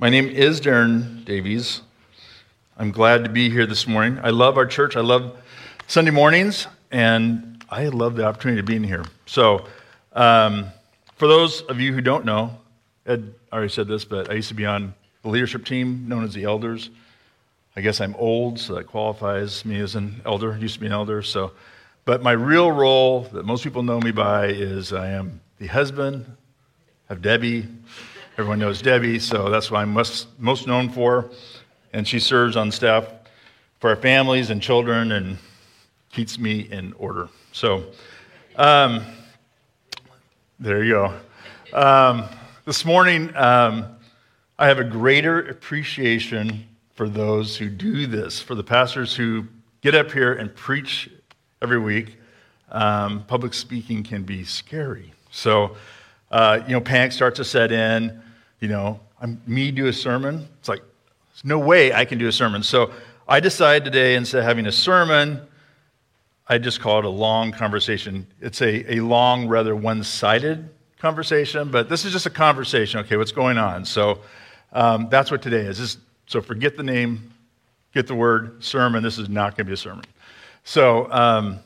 My name is Darren Davies. I'm glad to be here this morning. I love our church. I love Sunday mornings, and I love the opportunity of being here. So, um, for those of you who don't know, Ed already said this, but I used to be on the leadership team known as the elders. I guess I'm old, so that qualifies me as an elder. Used to be an elder, so. But my real role that most people know me by is I am the husband of Debbie. Everyone knows Debbie, so that's what I'm most, most known for. And she serves on staff for our families and children and keeps me in order. So, um, there you go. Um, this morning, um, I have a greater appreciation for those who do this, for the pastors who get up here and preach every week. Um, public speaking can be scary. So, uh, you know, panic starts to set in. You know, I'm, me do a sermon. It's like, there's no way I can do a sermon. So I decided today, instead of having a sermon, I just call it a long conversation. It's a, a long, rather one sided conversation, but this is just a conversation. Okay, what's going on? So um, that's what today is. This, so forget the name, get the word sermon. This is not going to be a sermon. So um,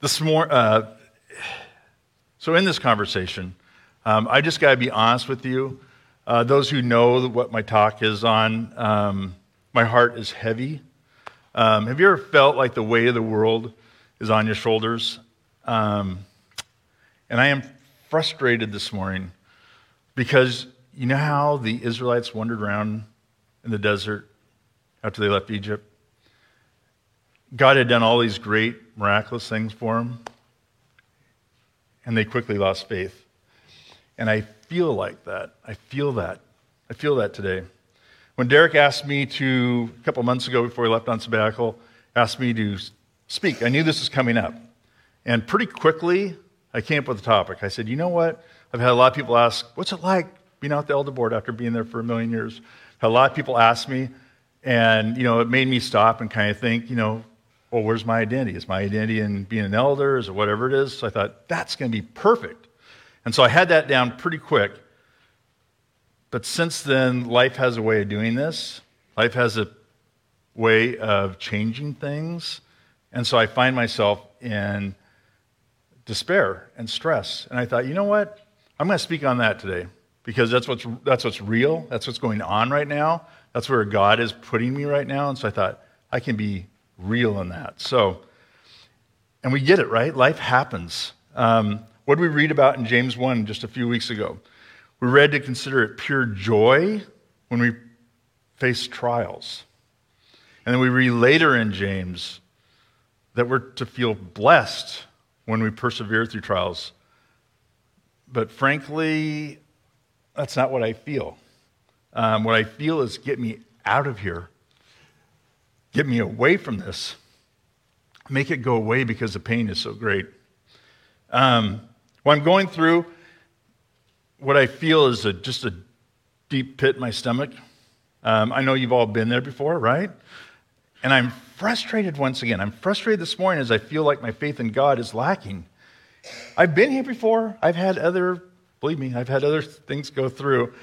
this more. Uh, so in this conversation, um, I just got to be honest with you. Uh, those who know what my talk is on, um, my heart is heavy. Um, have you ever felt like the weight of the world is on your shoulders? Um, and I am frustrated this morning because you know how the Israelites wandered around in the desert after they left Egypt? God had done all these great, miraculous things for them, and they quickly lost faith. And I feel like that. I feel that. I feel that today. When Derek asked me to, a couple months ago before he left on sabbatical, asked me to speak, I knew this was coming up. And pretty quickly, I came up with a topic. I said, you know what? I've had a lot of people ask, what's it like being out the elder board after being there for a million years? Had a lot of people ask me, and, you know, it made me stop and kind of think, you know, well, where's my identity? Is my identity in being an elder? Is it whatever it is? So I thought, that's going to be perfect. And so I had that down pretty quick. But since then, life has a way of doing this. Life has a way of changing things. And so I find myself in despair and stress. And I thought, you know what? I'm going to speak on that today because that's what's, that's what's real. That's what's going on right now. That's where God is putting me right now. And so I thought, I can be real in that. So, and we get it, right? Life happens. Um, what did we read about in James 1 just a few weeks ago? We read to consider it pure joy when we face trials. And then we read later in James that we're to feel blessed when we persevere through trials. But frankly, that's not what I feel. Um, what I feel is get me out of here Get me away from this. Make it go away because the pain is so great. Um, when I'm going through what I feel is a, just a deep pit in my stomach. Um, I know you've all been there before, right? And I'm frustrated once again. I'm frustrated this morning as I feel like my faith in God is lacking. I've been here before. I've had other, believe me, I've had other things go through.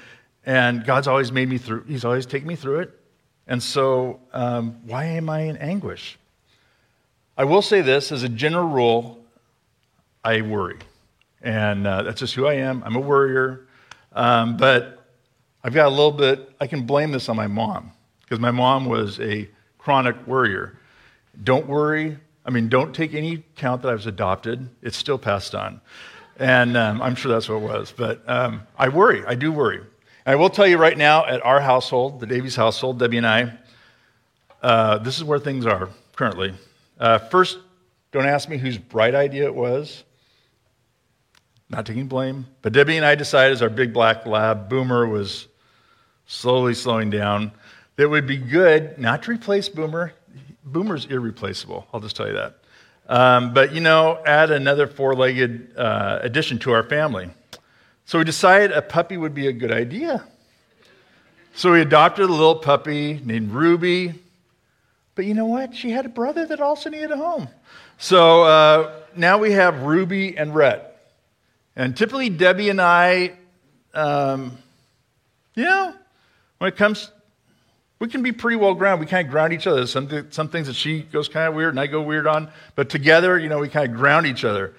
And God's always made me through, He's always taken me through it. And so, um, why am I in anguish? I will say this as a general rule, I worry. And uh, that's just who I am. I'm a worrier. Um, but I've got a little bit, I can blame this on my mom, because my mom was a chronic worrier. Don't worry. I mean, don't take any count that I was adopted. It's still passed on. And um, I'm sure that's what it was. But um, I worry. I do worry. And I will tell you right now, at our household, the Davies household, Debbie and I, uh, this is where things are currently. Uh, first, don't ask me whose bright idea it was. Not taking blame. But Debbie and I decided as our big black lab, Boomer, was slowly slowing down, that it would be good not to replace Boomer. Boomer's irreplaceable, I'll just tell you that. Um, but, you know, add another four legged uh, addition to our family. So we decided a puppy would be a good idea. So we adopted a little puppy named Ruby. But you know what? She had a brother that also needed a home. So uh, now we have Ruby and Rhett. And typically, Debbie and I, um, you know, when it comes, we can be pretty well grounded. We kind of ground each other. Some, some things that she goes kind of weird and I go weird on, but together, you know, we kind of ground each other.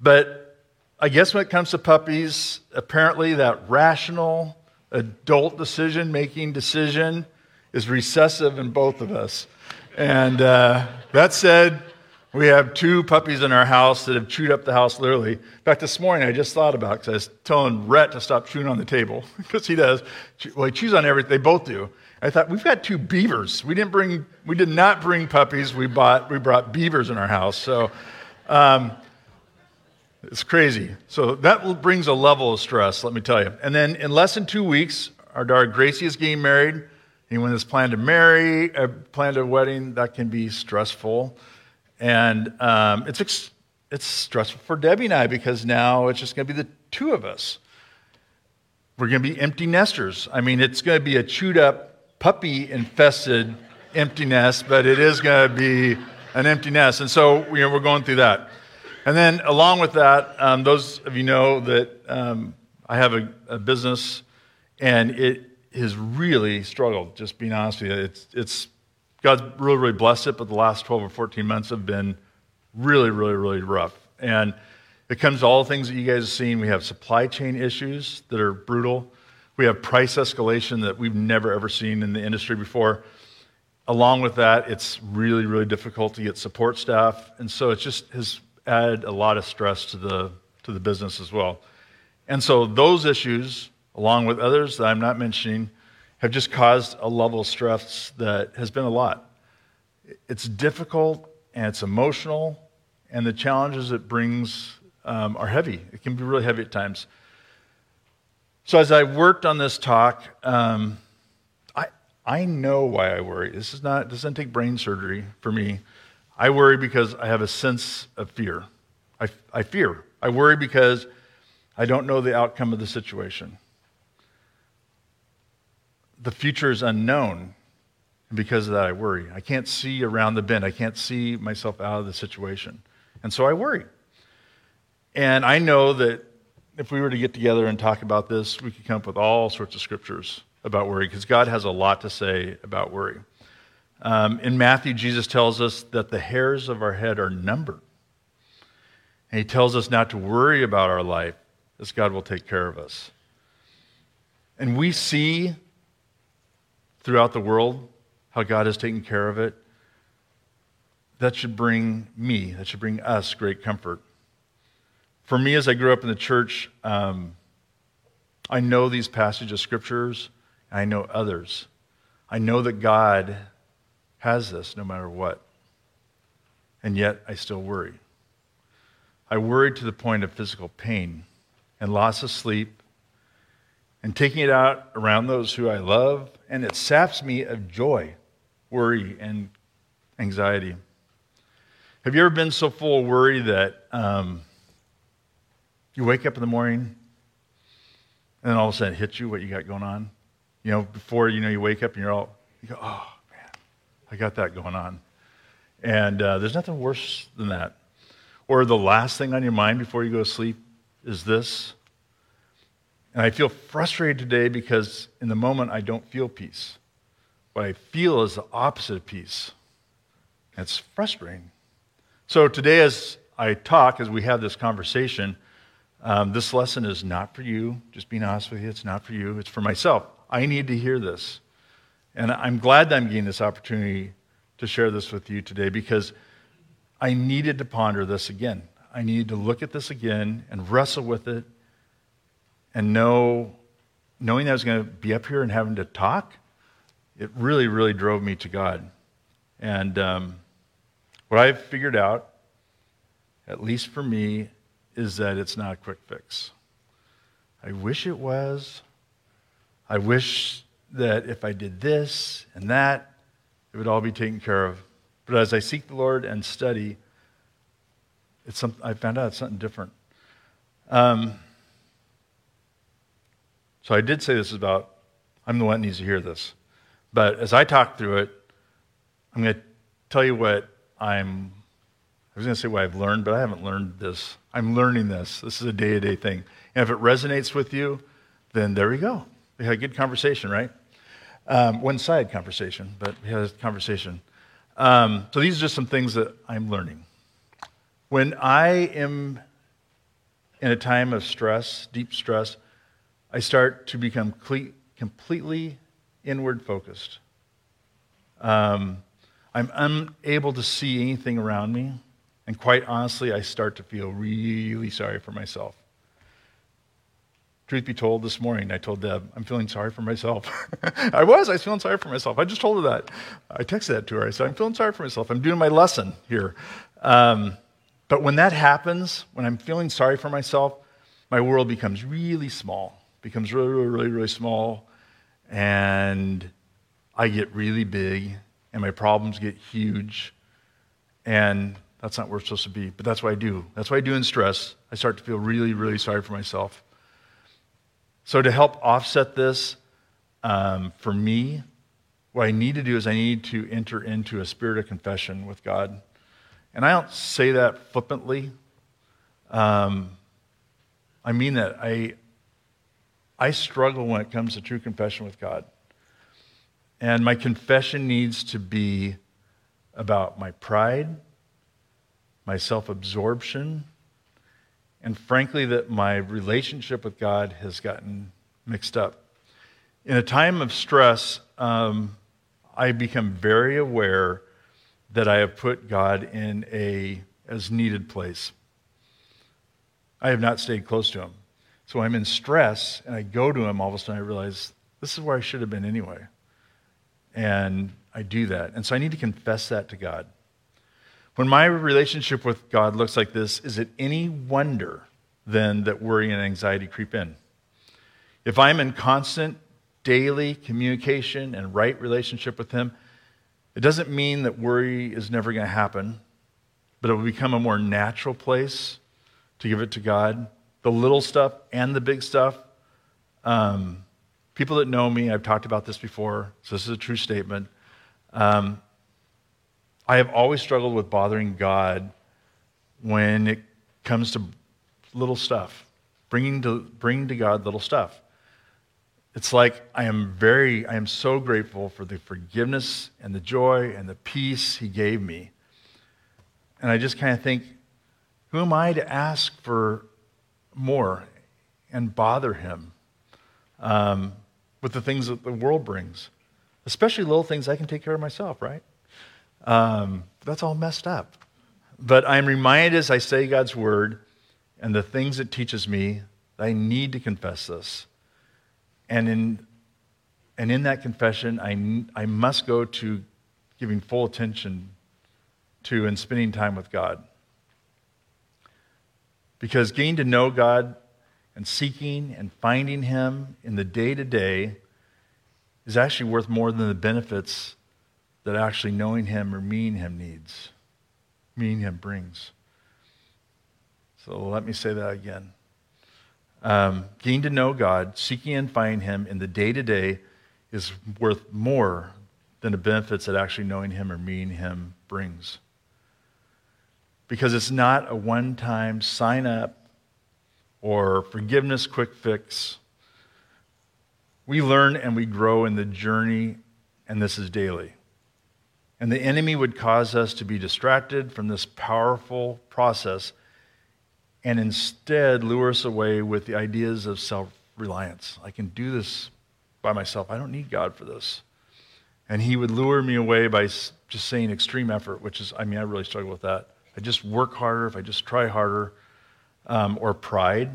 But I guess when it comes to puppies, apparently that rational, adult decision making decision is recessive in both of us. And uh, that said, we have two puppies in our house that have chewed up the house literally. In fact, this morning I just thought about it because I was telling Rhett to stop chewing on the table because he does. Well, he chews on everything. They both do. I thought we've got two beavers. We didn't bring. We did not bring puppies. We bought. We brought beavers in our house. So. Um, it's crazy. So that brings a level of stress, let me tell you. And then in less than two weeks, our daughter Gracie is getting married. Anyone that's planned to marry, uh, planned a wedding, that can be stressful. And um, it's, ex- it's stressful for Debbie and I because now it's just going to be the two of us. We're going to be empty nesters. I mean, it's going to be a chewed up, puppy infested empty nest, but it is going to be an empty nest. And so you know, we're going through that. And then, along with that, um, those of you know that um, I have a, a, business, and it has really struggled. Just being honest with you, it's, it's God's really, really blessed it, but the last 12 or 14 months have been really, really, really rough. And it comes to all the things that you guys have seen. We have supply chain issues that are brutal. We have price escalation that we've never ever seen in the industry before. Along with that, it's really, really difficult to get support staff. And so it just has added a lot of stress to the, to the business as well. And so those issues, along with others that I'm not mentioning, have just caused a level of stress that has been a lot. It's difficult and it's emotional, and the challenges it brings um, are heavy. It can be really heavy at times. So as I worked on this talk, um, I, I know why I worry. This is not, doesn't take brain surgery for me. I worry because I have a sense of fear. I, I fear. I worry because I don't know the outcome of the situation. The future is unknown. And because of that, I worry. I can't see around the bend. I can't see myself out of the situation. And so I worry. And I know that if we were to get together and talk about this, we could come up with all sorts of scriptures about worry because God has a lot to say about worry. Um, in Matthew, Jesus tells us that the hairs of our head are numbered. And he tells us not to worry about our life, as God will take care of us. And we see throughout the world how God has taken care of it. That should bring me, that should bring us great comfort. For me, as I grew up in the church, um, I know these passages of scriptures, and I know others. I know that God has this no matter what. And yet I still worry. I worry to the point of physical pain and loss of sleep and taking it out around those who I love, and it saps me of joy, worry, and anxiety. Have you ever been so full of worry that um, you wake up in the morning and then all of a sudden it hits you what you got going on? You know, before you know you wake up and you're all, you go, oh, man, I got that going on. And uh, there's nothing worse than that. Or the last thing on your mind before you go to sleep is this. And I feel frustrated today because in the moment I don't feel peace. What I feel is the opposite of peace. It's frustrating. So today, as I talk, as we have this conversation, um, this lesson is not for you. Just being honest with you, it's not for you. It's for myself. I need to hear this. And I'm glad that I'm getting this opportunity to share this with you today because I needed to ponder this again. I needed to look at this again and wrestle with it and know, knowing that I was going to be up here and having to talk, it really, really drove me to God. And um, what I've figured out, at least for me, is that it's not a quick fix. I wish it was. I wish that if I did this and that, it would all be taken care of. But as I seek the Lord and study, it's some, I found out it's something different. Um, so I did say this is about, I'm the one that needs to hear this. But as I talk through it, I'm going to tell you what I'm, I was going to say what I've learned, but I haven't learned this. I'm learning this. This is a day to day thing. And if it resonates with you, then there we go. We had a good conversation, right? Um, one side conversation, but we had a conversation. Um, so these are just some things that I'm learning. When I am in a time of stress, deep stress, I start to become cle- completely inward focused. Um, I'm unable to see anything around me. And quite honestly, I start to feel really sorry for myself. Truth be told, this morning I told Deb, I'm feeling sorry for myself. I was, I was feeling sorry for myself. I just told her that. I texted that to her. I said, I'm feeling sorry for myself. I'm doing my lesson here. Um, but when that happens, when I'm feeling sorry for myself, my world becomes really small, becomes really, really, really, really small, and I get really big, and my problems get huge, and that's not where we're supposed to be. But that's what I do. That's what I do in stress. I start to feel really, really sorry for myself. So, to help offset this, um, for me, what I need to do is I need to enter into a spirit of confession with God. And I don't say that flippantly. Um, I mean that. I, I struggle when it comes to true confession with God. And my confession needs to be about my pride, my self absorption, and frankly, that my relationship with God has gotten mixed up. In a time of stress, um, I become very aware that I have put God in a as needed place. I have not stayed close to Him. So I'm in stress and I go to Him, all of a sudden I realize this is where I should have been anyway. And I do that. And so I need to confess that to God. When my relationship with God looks like this, is it any wonder then that worry and anxiety creep in? If I'm in constant daily communication and right relationship with Him, it doesn't mean that worry is never going to happen, but it will become a more natural place to give it to God. The little stuff and the big stuff. Um, people that know me, I've talked about this before, so this is a true statement. Um, I have always struggled with bothering God when it comes to little stuff, bringing to, bringing to God little stuff. It's like I am very, I am so grateful for the forgiveness and the joy and the peace He gave me. And I just kind of think, who am I to ask for more and bother Him um, with the things that the world brings? Especially little things I can take care of myself, right? Um, that's all messed up. But I'm reminded as I say God's word and the things it teaches me, I need to confess this. And in, and in that confession, I, I must go to giving full attention to and spending time with God. Because getting to know God and seeking and finding Him in the day to day is actually worth more than the benefits that actually knowing Him or meeting Him needs, meeting Him brings. So let me say that again. Um, getting to know God, seeking and finding Him in the day to day is worth more than the benefits that actually knowing Him or meeting Him brings. Because it's not a one time sign up or forgiveness quick fix. We learn and we grow in the journey, and this is daily. And the enemy would cause us to be distracted from this powerful process and instead lure us away with the ideas of self reliance. I can do this by myself. I don't need God for this. And he would lure me away by just saying extreme effort, which is, I mean, I really struggle with that. I just work harder, if I just try harder, um, or pride,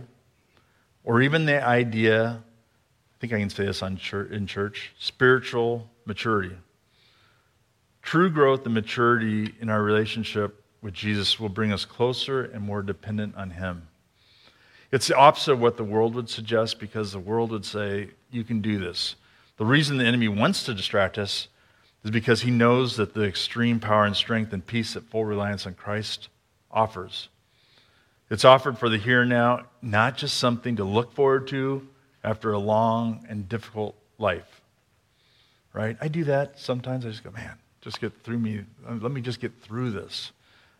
or even the idea, I think I can say this church, in church, spiritual maturity. True growth and maturity in our relationship with Jesus will bring us closer and more dependent on Him. It's the opposite of what the world would suggest because the world would say, You can do this. The reason the enemy wants to distract us is because he knows that the extreme power and strength and peace that full reliance on Christ offers. It's offered for the here and now, not just something to look forward to after a long and difficult life. Right? I do that sometimes. I just go, man, just get through me. Let me just get through this.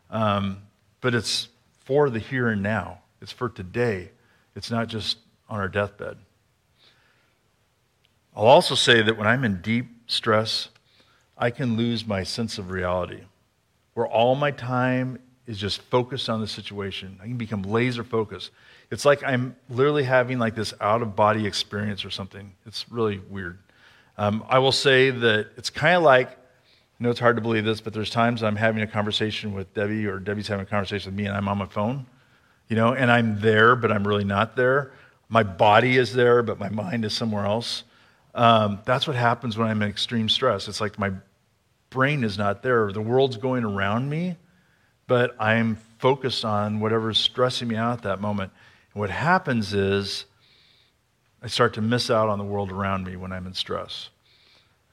Um, but it's for the here and now, it's for today. It's not just on our deathbed. I'll also say that when I'm in deep stress, I can lose my sense of reality, where all my time is just focused on the situation. I can become laser focused. It's like I'm literally having like this out of body experience or something. It's really weird. Um, I will say that it's kind of like, I know it's hard to believe this, but there's times I'm having a conversation with Debbie or Debbie's having a conversation with me and I'm on my phone, you know, and I'm there, but I'm really not there. My body is there, but my mind is somewhere else. Um, that's what happens when I'm in extreme stress. It's like my brain is not there. The world's going around me, but I'm focused on whatever's stressing me out at that moment. And what happens is I start to miss out on the world around me when I'm in stress.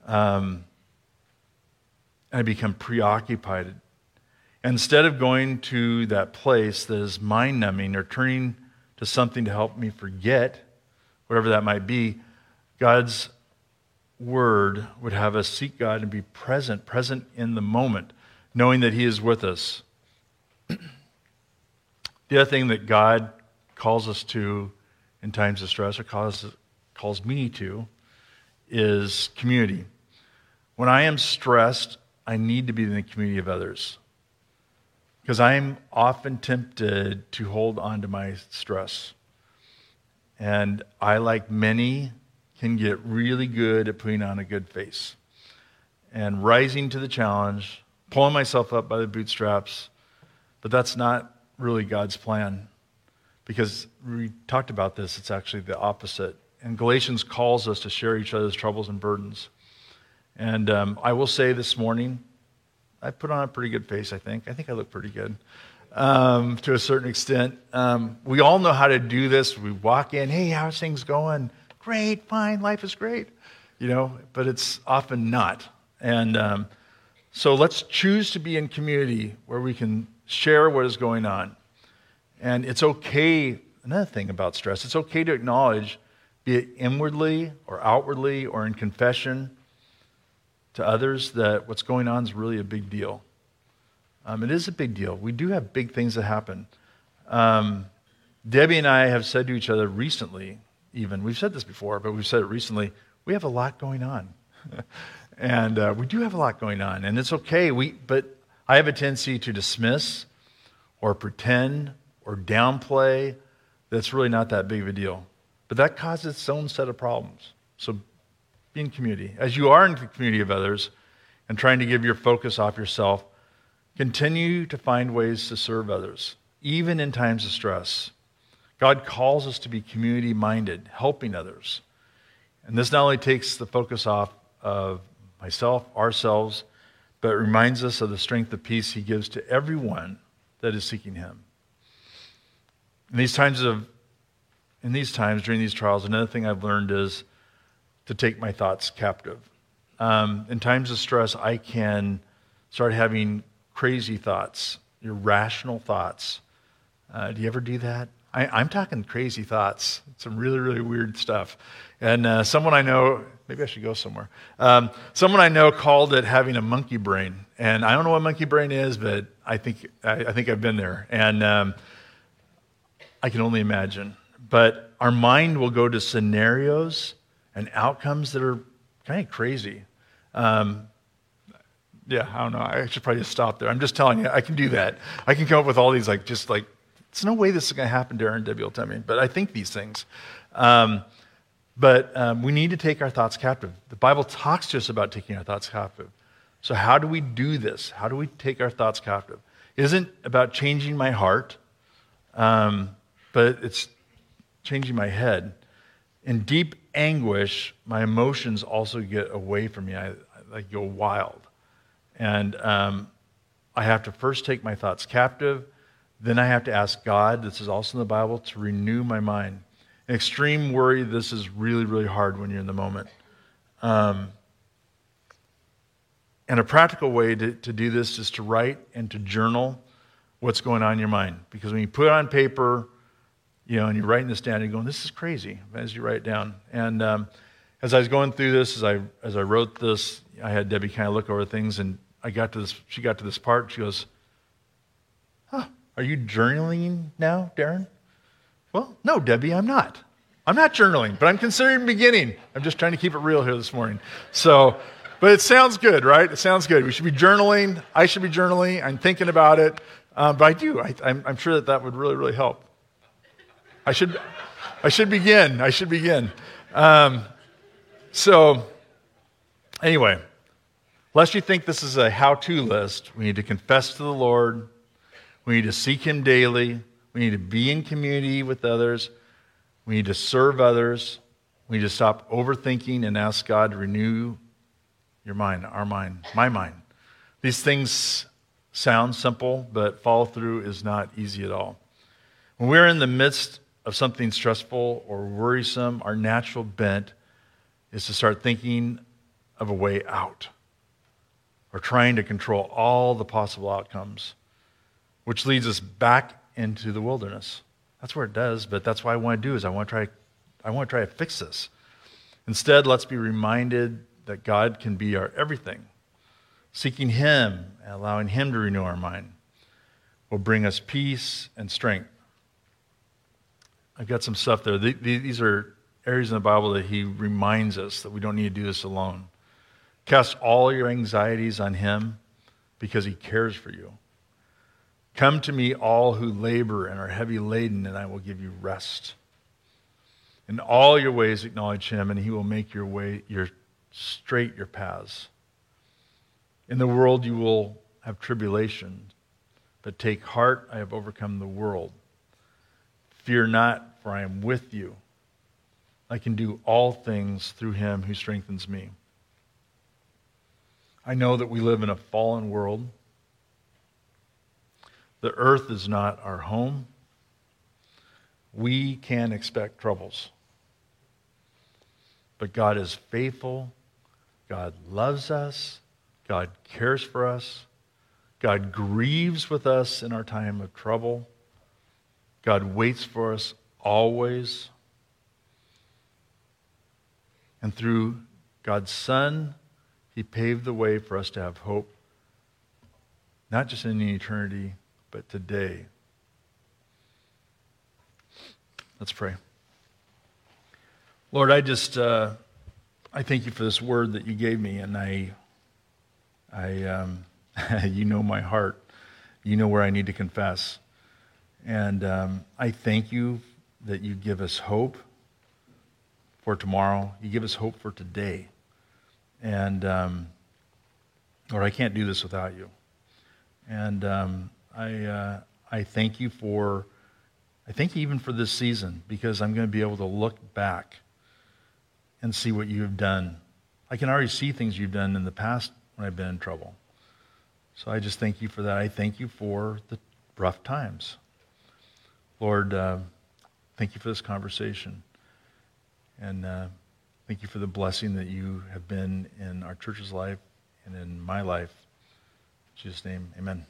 Um, I become preoccupied. Instead of going to that place that is mind numbing or turning to something to help me forget, whatever that might be, God's word would have us seek God and be present, present in the moment, knowing that He is with us. the other thing that God calls us to in times of stress, or calls, calls me to, is community. When I am stressed, I need to be in the community of others. Because I'm often tempted to hold on to my stress. And I, like many, can get really good at putting on a good face and rising to the challenge, pulling myself up by the bootstraps. But that's not really God's plan. Because we talked about this, it's actually the opposite. And Galatians calls us to share each other's troubles and burdens. And um, I will say this morning, I put on a pretty good face, I think. I think I look pretty good um, to a certain extent. Um, we all know how to do this. We walk in, hey, how's things going? Great, fine, life is great. You know, but it's often not. And um, so let's choose to be in community where we can share what is going on. And it's okay, another thing about stress, it's okay to acknowledge, be it inwardly or outwardly or in confession to others, that what's going on is really a big deal. Um, it is a big deal. We do have big things that happen. Um, Debbie and I have said to each other recently, even, we've said this before, but we've said it recently, we have a lot going on. and uh, we do have a lot going on. And it's okay. We, but I have a tendency to dismiss or pretend or downplay that's really not that big of a deal. But that causes its own set of problems. So be in community. As you are in the community of others and trying to give your focus off yourself, continue to find ways to serve others, even in times of stress. God calls us to be community minded, helping others. And this not only takes the focus off of myself, ourselves, but it reminds us of the strength of peace he gives to everyone that is seeking him. In these times of in these times during these trials, another thing I've learned is to take my thoughts captive. Um, in times of stress, I can start having crazy thoughts, irrational thoughts. Uh, do you ever do that? I, am talking crazy thoughts, some really, really weird stuff. And uh, someone I know, maybe I should go somewhere. Um, someone I know called it having a monkey brain. And I don't know what monkey brain is, but I think, I, I think I've been there. And um, I can only imagine. But our mind will go to scenarios and outcomes that are kind of crazy. Um, yeah, I don't know. I should probably just stop there. I'm just telling you, I can do that. I can come up with all these, like, just like, there's no way this is going to happen. Debbie will tell me. But I think these things. Um, but um, we need to take our thoughts captive. The Bible talks to us about taking our thoughts captive. So, how do we do this? How do we take our thoughts captive? It isn't about changing my heart. Um, but it's changing my head. In deep anguish, my emotions also get away from me. I, I go wild. And um, I have to first take my thoughts captive. Then I have to ask God, this is also in the Bible, to renew my mind. In extreme worry, this is really, really hard when you're in the moment. Um, and a practical way to, to do this is to write and to journal what's going on in your mind. Because when you put it on paper, you know, and you're writing this down, you're going, this is crazy, as you write it down. And um, as I was going through this, as I, as I wrote this, I had Debbie kind of look over things, and I got to this, she got to this part, she goes, are you journaling now, Darren? Well, no, Debbie, I'm not. I'm not journaling, but I'm considering beginning. I'm just trying to keep it real here this morning. So, but it sounds good, right? It sounds good. We should be journaling. I should be journaling. I'm thinking about it. Um, but I do. I, am sure that that would really, really help. I should, I should begin. I should begin. Um, so, anyway, lest you think this is a how to list, we need to confess to the Lord. We need to seek Him daily. We need to be in community with others. We need to serve others. We need to stop overthinking and ask God to renew your mind, our mind, my mind. These things sound simple, but follow through is not easy at all. When we're in the midst of something stressful or worrisome, our natural bent is to start thinking of a way out or trying to control all the possible outcomes, which leads us back into the wilderness. That's where it does, but that's what I want to do is I want to try I want to try to fix this. Instead, let's be reminded that God can be our everything. Seeking him and allowing him to renew our mind will bring us peace and strength. I've got some stuff there. These are areas in the Bible that he reminds us that we don't need to do this alone. Cast all your anxieties on him because he cares for you. Come to me, all who labor and are heavy laden, and I will give you rest. In all your ways, acknowledge him, and he will make your way your straight your paths. In the world, you will have tribulation, but take heart, I have overcome the world. Fear not, for I am with you. I can do all things through him who strengthens me. I know that we live in a fallen world. The earth is not our home. We can expect troubles. But God is faithful. God loves us. God cares for us. God grieves with us in our time of trouble. God waits for us always. And through God's Son, He paved the way for us to have hope, not just in eternity, but today. Let's pray. Lord, I just uh, I thank you for this word that you gave me, and I, I, um, you know my heart, you know where I need to confess, and um, I thank you that you give us hope for tomorrow. You give us hope for today, and um, Lord, I can't do this without you, and um, I, uh, I thank you for, I thank you even for this season because I'm going to be able to look back and see what you have done. I can already see things you've done in the past when I've been in trouble. So I just thank you for that. I thank you for the rough times. Lord, uh, thank you for this conversation. And uh, thank you for the blessing that you have been in our church's life and in my life. In Jesus' name, amen.